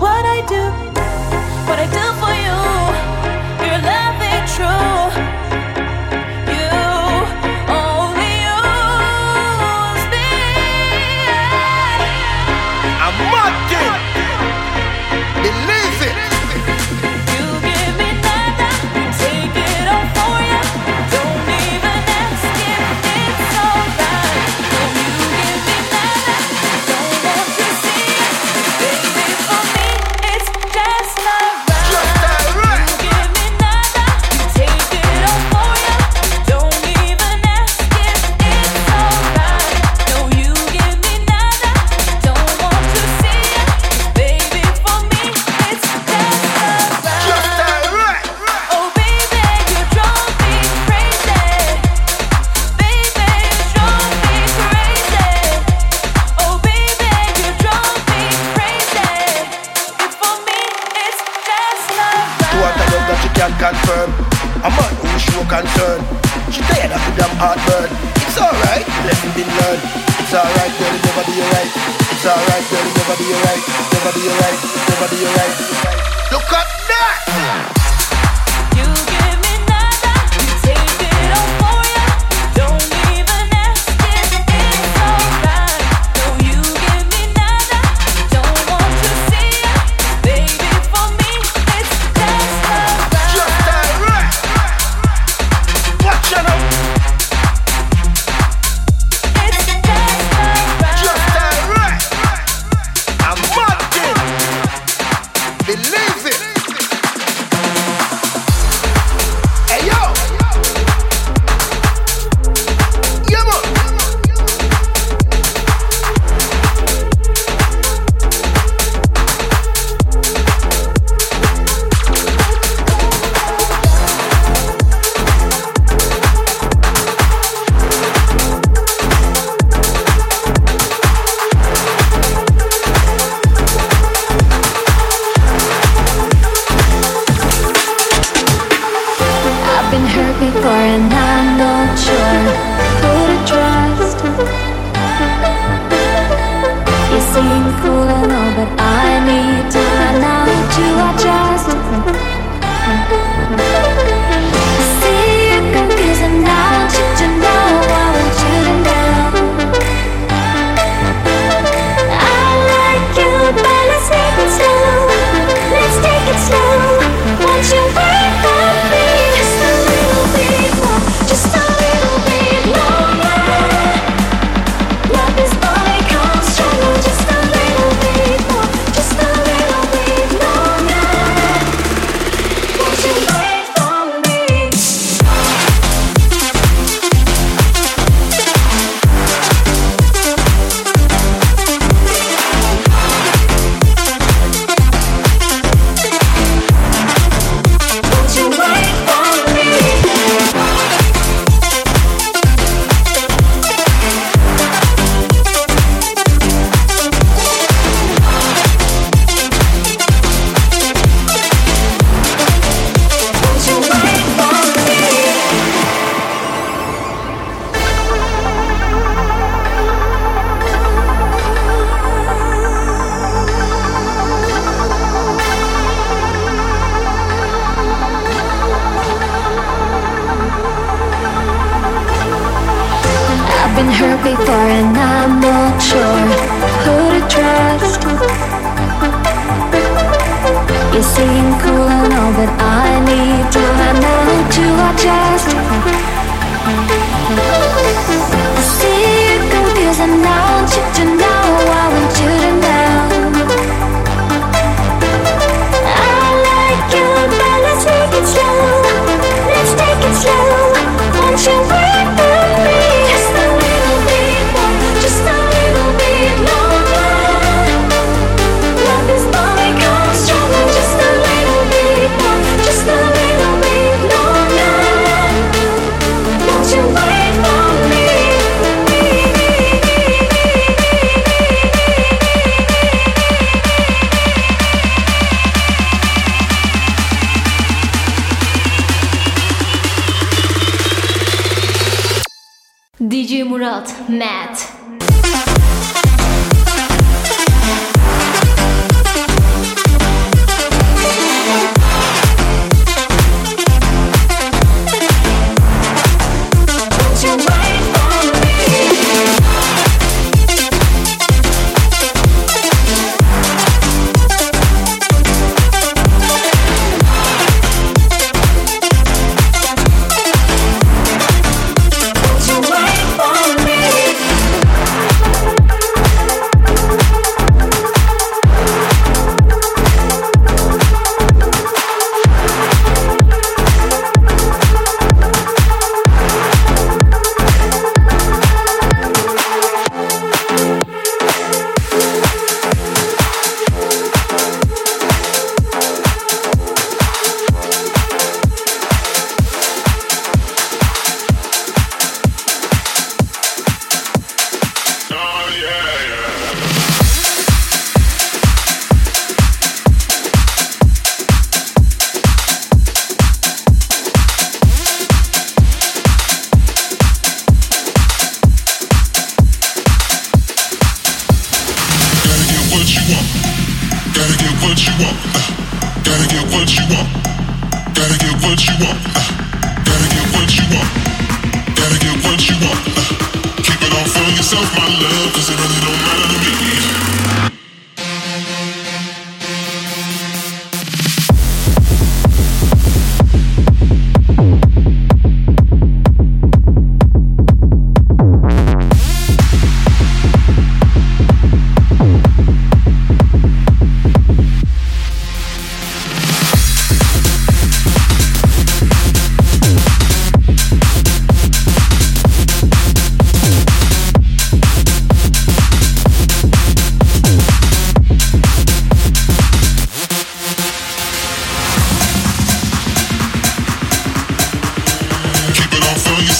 what I do. What I do for you,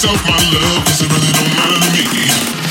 my love, cause it really don't matter to me.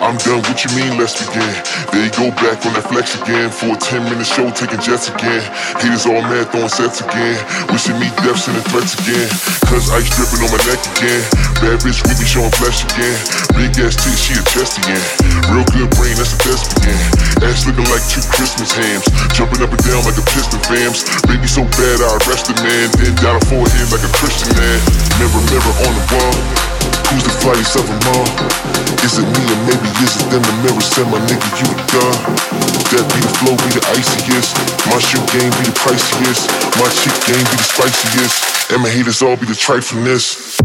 I'm done, what you mean, let's begin. Go back on that flex again. For a 10 minute show, taking jets again. Haters all mad, throwing sets again. Wishing me death, sending threats again. Cause ice dripping on my neck again. Bad bitch, we be showing flesh again. Big ass titty, she a chest again. Real good brain, that's a test again Ass looking like two Christmas hams. Jumping up and down like a piston fams. Baby so bad, I arrest a man. Then got a forehead like a Christian man. Mirror, mirror on the wall. Who's the flyest of them all? Is it me or maybe is it them? The mirror said, my nigga, you a the That be the flow, be the iciest. My shoe game be the priciest. My chick game be the spiciest. And my haters all be the triflingness.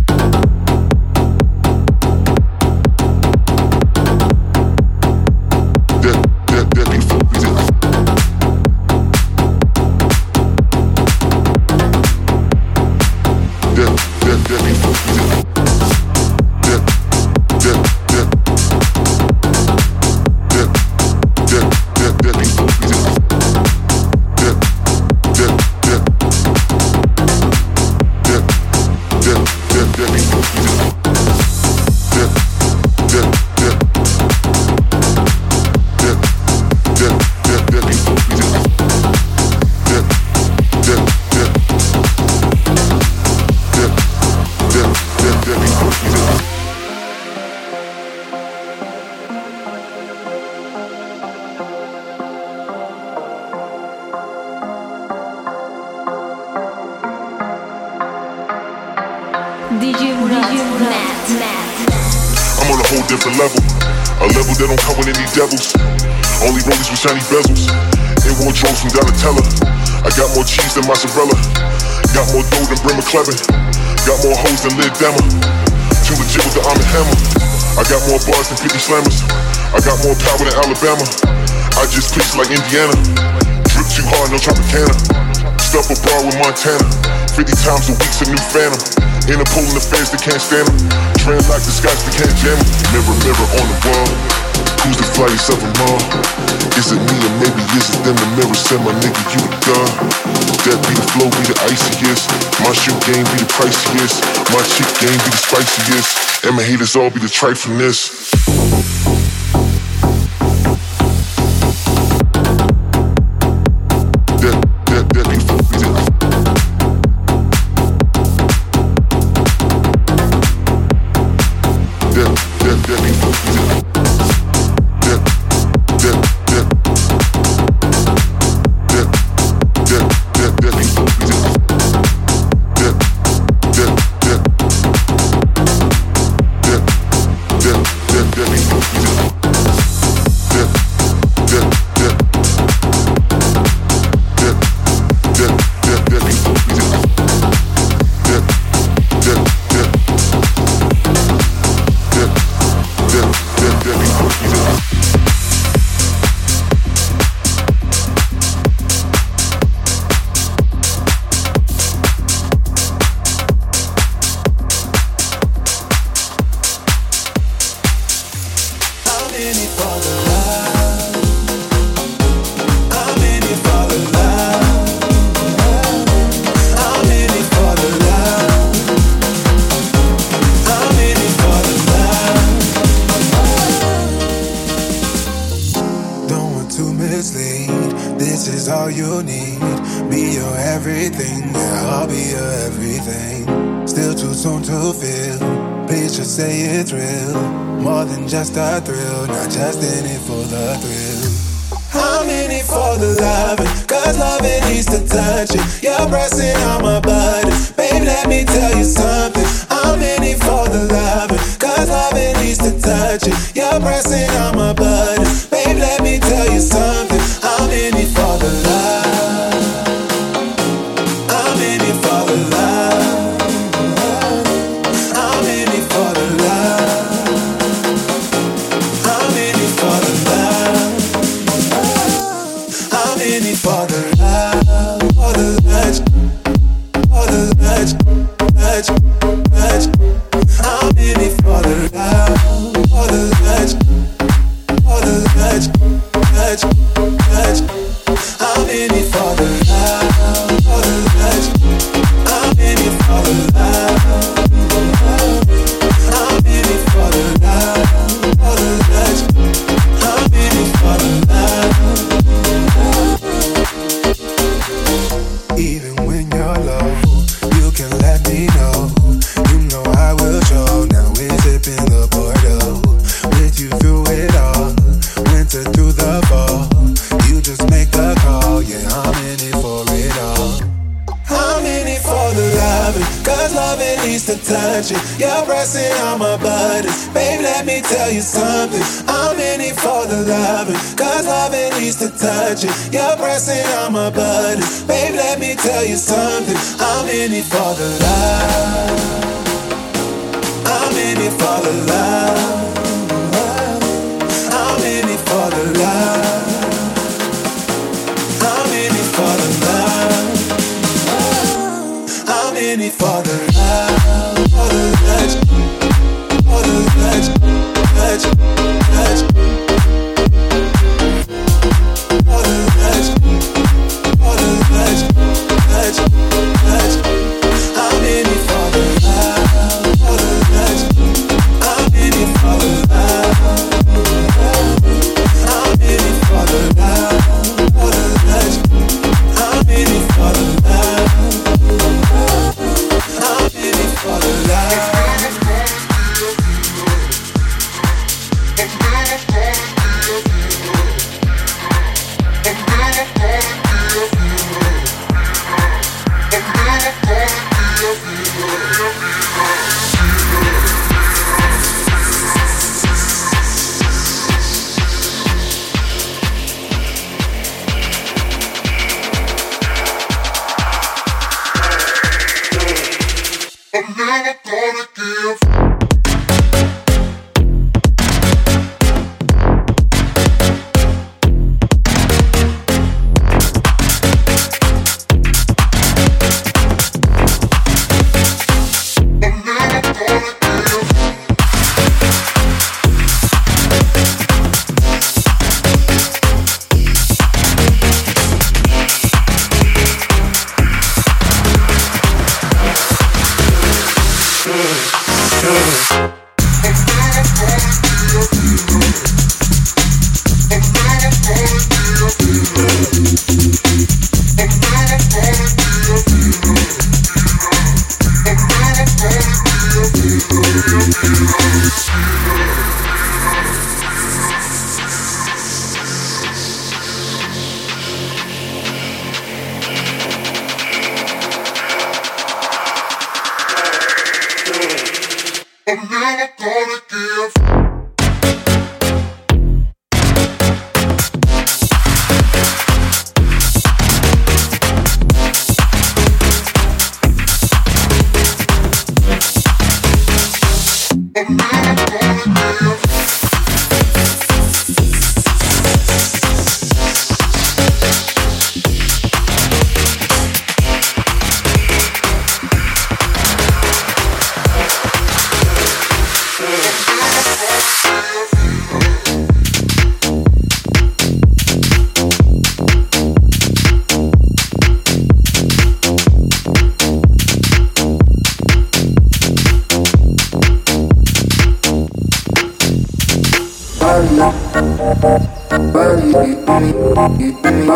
Shiny bezels. And wardrobes from Donatella. I got more cheese than mozzarella. Got more dough than Brim McClevin. Got more hoes than Lid Dammer. Too legit with the and hammer. I got more bars than 50 slammers. I got more power than Alabama. I just pitch like Indiana. Drip too hard, no Tropicana. Stuff abroad with Montana. 50 times a week's a new phantom. Interpolling the fans that can't stand them. Trend like the skies that can't jam 'em. Mirror, mirror on the wall. Who's the flyest of them all? Is it me or maybe is it them? The mirror said, my nigga, you a god. That be the flow, be the iciest. My shoe game be the priciest. My chick game be the spiciest. And my haters all be the triflingness. In the love.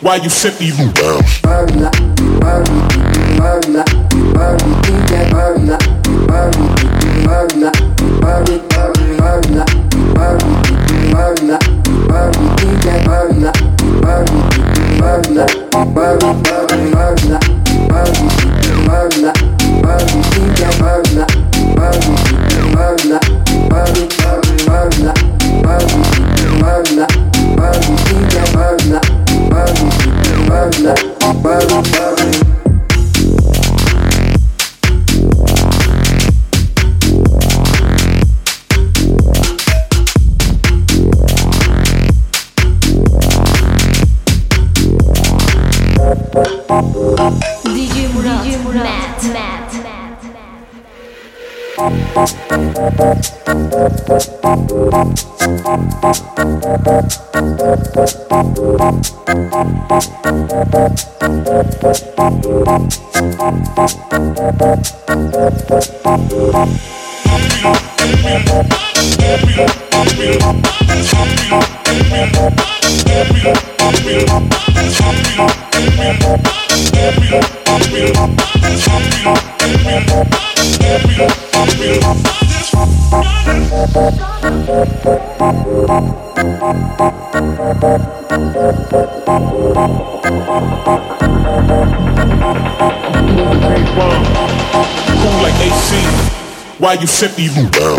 Why you simply bounce? DJ Murat, Matt, Matt, Matt. Give me. Why you simply down?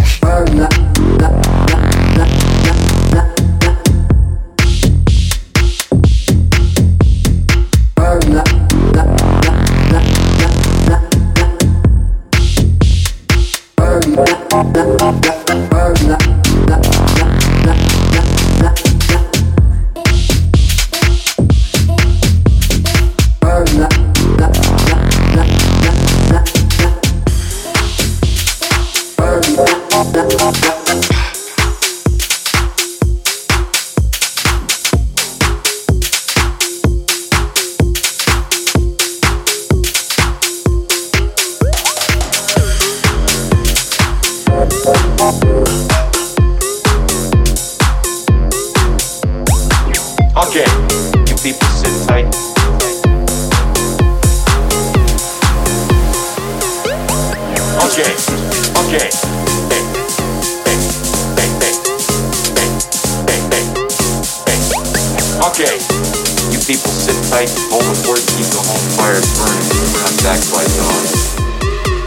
people sit tight, hold the fort, keep the home fires burning, and not backlight on.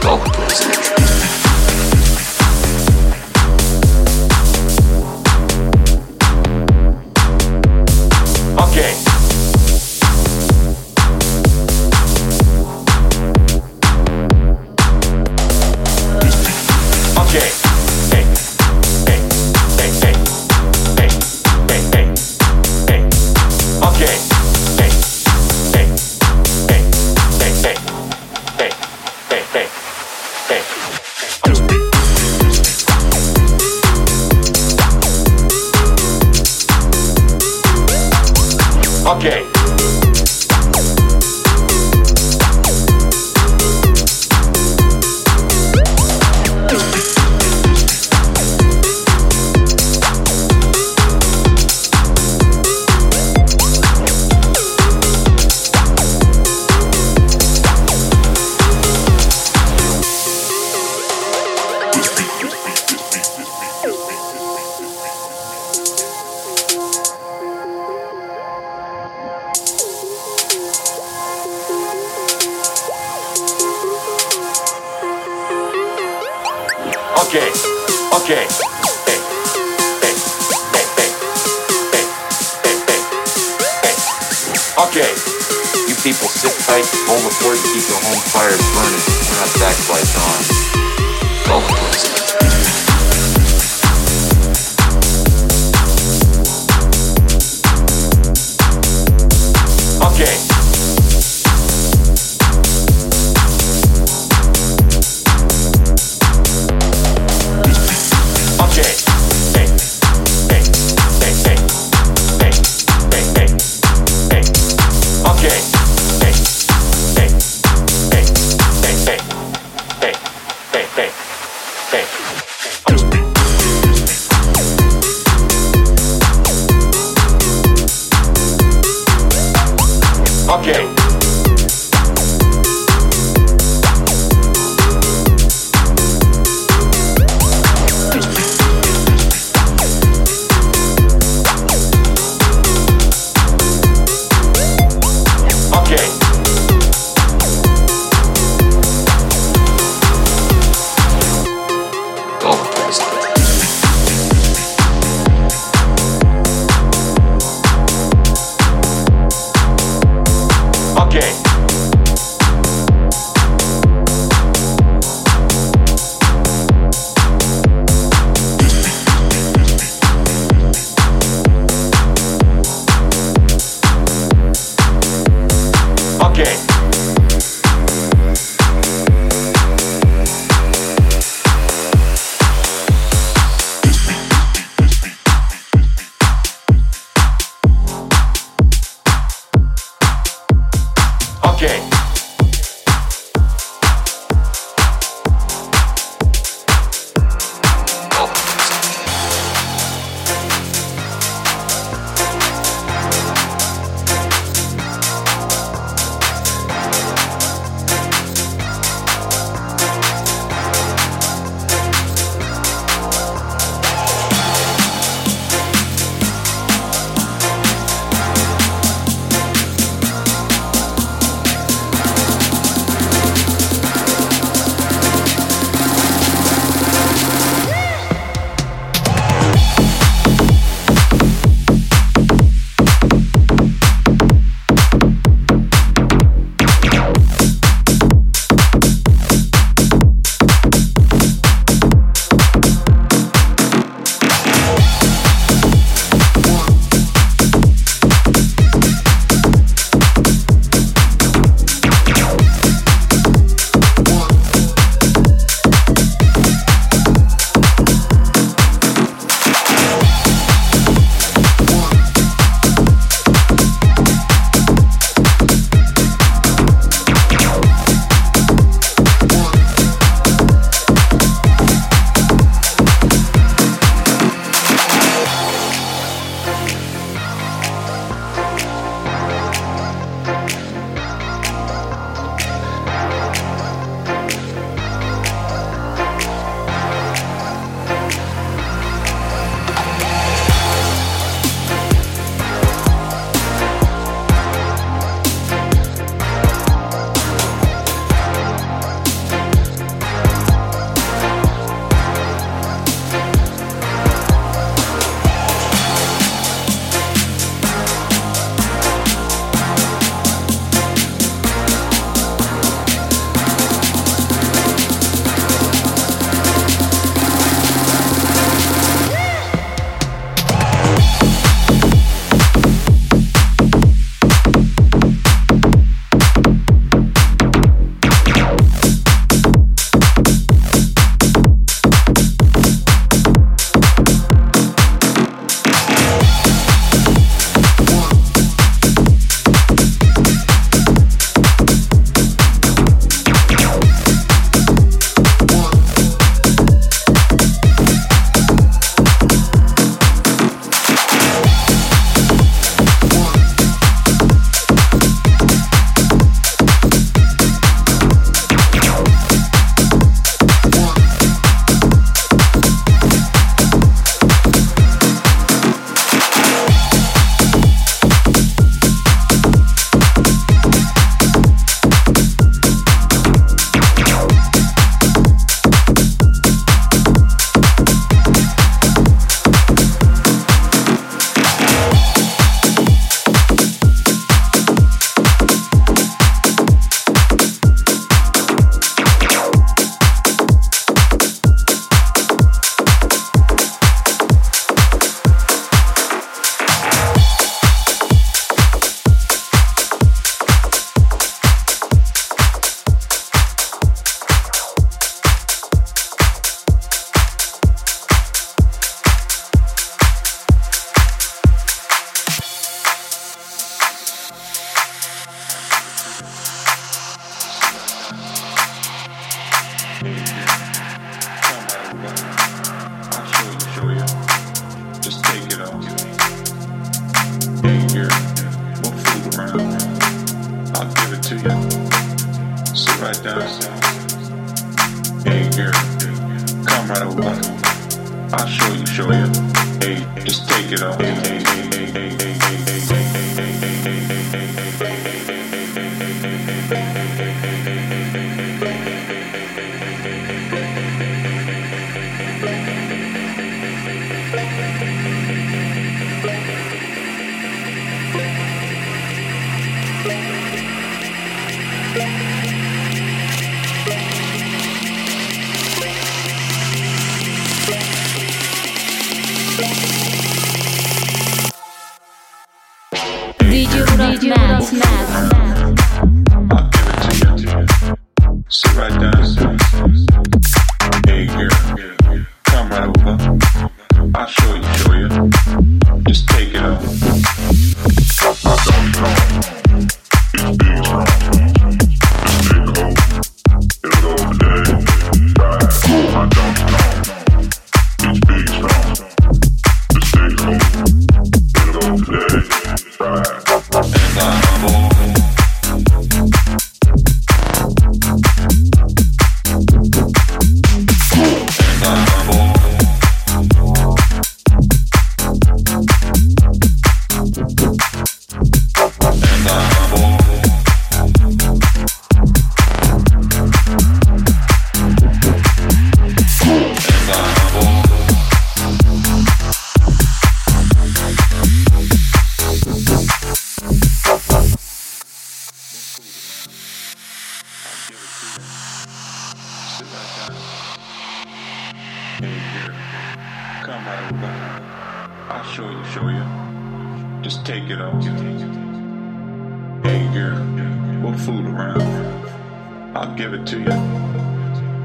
Welcome to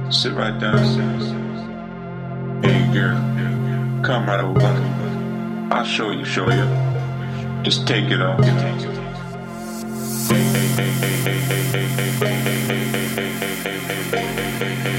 Sit right down. Hey girl, come right over. I'll show you, show you. Just take it off. Hey, hey, hey,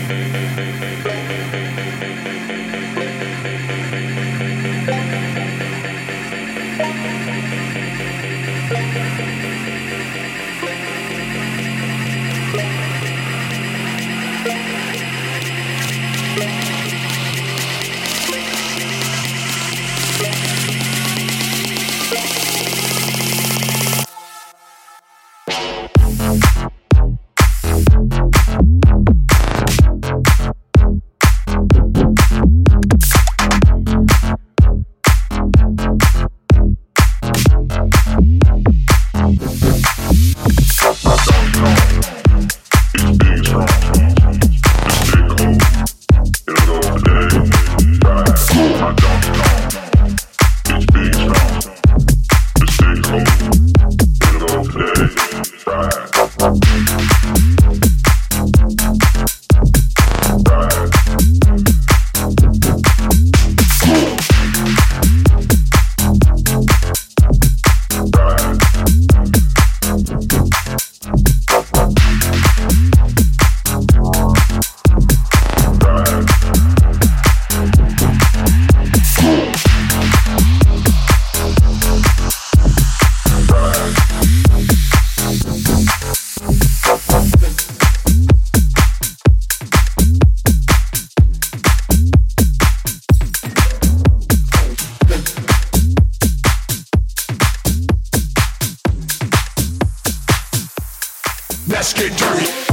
let's get dirty.